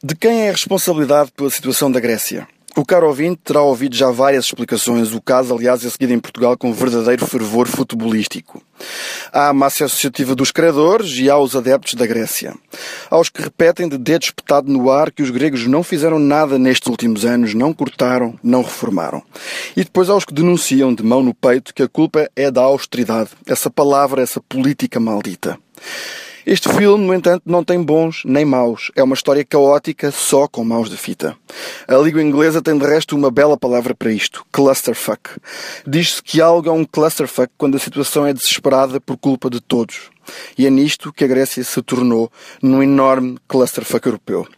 De quem é a responsabilidade pela situação da Grécia? O caro ouvinte terá ouvido já várias explicações, o caso, aliás, é seguido em Portugal com verdadeiro fervor futebolístico. Há a massa associativa dos credores e há os adeptos da Grécia. Há os que repetem de dedo espetado no ar que os gregos não fizeram nada nestes últimos anos, não cortaram, não reformaram. E depois há os que denunciam de mão no peito que a culpa é da austeridade, essa palavra, essa política maldita. Este filme, no entanto, não tem bons nem maus. É uma história caótica só com maus de fita. A língua inglesa tem de resto uma bela palavra para isto: clusterfuck. Diz-se que algo é um clusterfuck quando a situação é desesperada por culpa de todos. E é nisto que a Grécia se tornou num enorme clusterfuck europeu.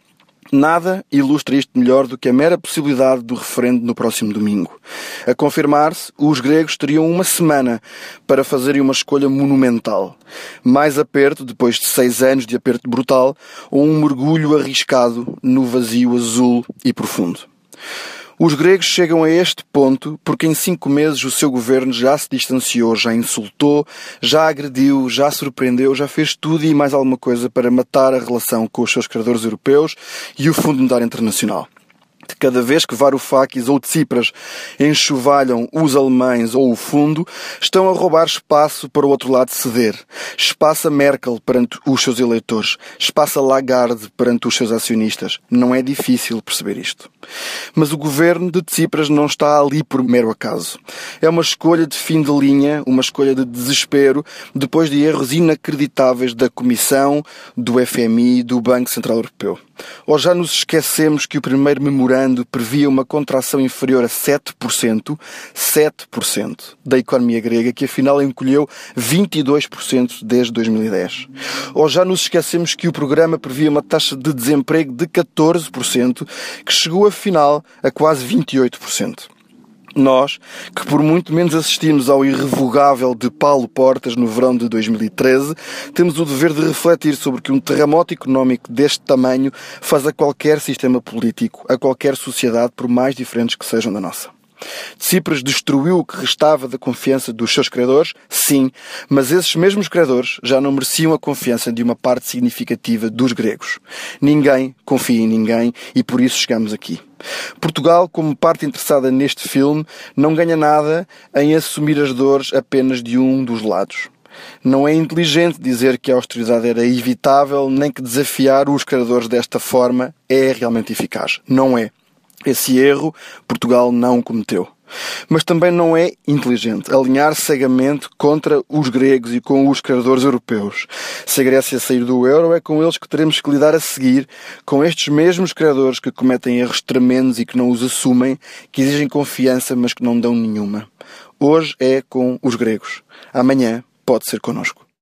Nada ilustra isto melhor do que a mera possibilidade do referendo no próximo domingo. A confirmar-se, os gregos teriam uma semana para fazerem uma escolha monumental. Mais aperto, depois de seis anos de aperto brutal, ou um mergulho arriscado no vazio azul e profundo. Os gregos chegam a este ponto porque em cinco meses o seu governo já se distanciou, já insultou, já agrediu, já surpreendeu, já fez tudo e mais alguma coisa para matar a relação com os seus credores europeus e o Fundo Monetário Internacional cada vez que Varoufakis ou Tsipras enxovalham os alemães ou o fundo, estão a roubar espaço para o outro lado ceder. Espaço a Merkel perante os seus eleitores. Espaço a Lagarde perante os seus acionistas. Não é difícil perceber isto. Mas o governo de Tsipras não está ali por mero acaso. É uma escolha de fim de linha, uma escolha de desespero, depois de erros inacreditáveis da Comissão, do FMI do Banco Central Europeu. Ou já nos esquecemos que o primeiro memorando previa uma contração inferior a 7%, 7% da economia grega, que afinal encolheu 22% desde 2010. Ou já nos esquecemos que o programa previa uma taxa de desemprego de 14%, que chegou afinal a quase 28%. Nós, que por muito menos assistimos ao irrevogável de Paulo Portas no verão de 2013, temos o dever de refletir sobre que um terremoto económico deste tamanho faz a qualquer sistema político, a qualquer sociedade, por mais diferentes que sejam da nossa. Tsipras destruiu o que restava da confiança dos seus credores? Sim, mas esses mesmos credores já não mereciam a confiança de uma parte significativa dos gregos. Ninguém confia em ninguém e por isso chegamos aqui. Portugal, como parte interessada neste filme, não ganha nada em assumir as dores apenas de um dos lados. Não é inteligente dizer que a austeridade era evitável, nem que desafiar os credores desta forma é realmente eficaz. Não é. Esse erro Portugal não cometeu. Mas também não é inteligente alinhar cegamente contra os gregos e com os credores europeus. Se a Grécia sair do euro, é com eles que teremos que lidar a seguir, com estes mesmos credores que cometem erros tremendos e que não os assumem, que exigem confiança, mas que não dão nenhuma. Hoje é com os gregos. Amanhã pode ser connosco.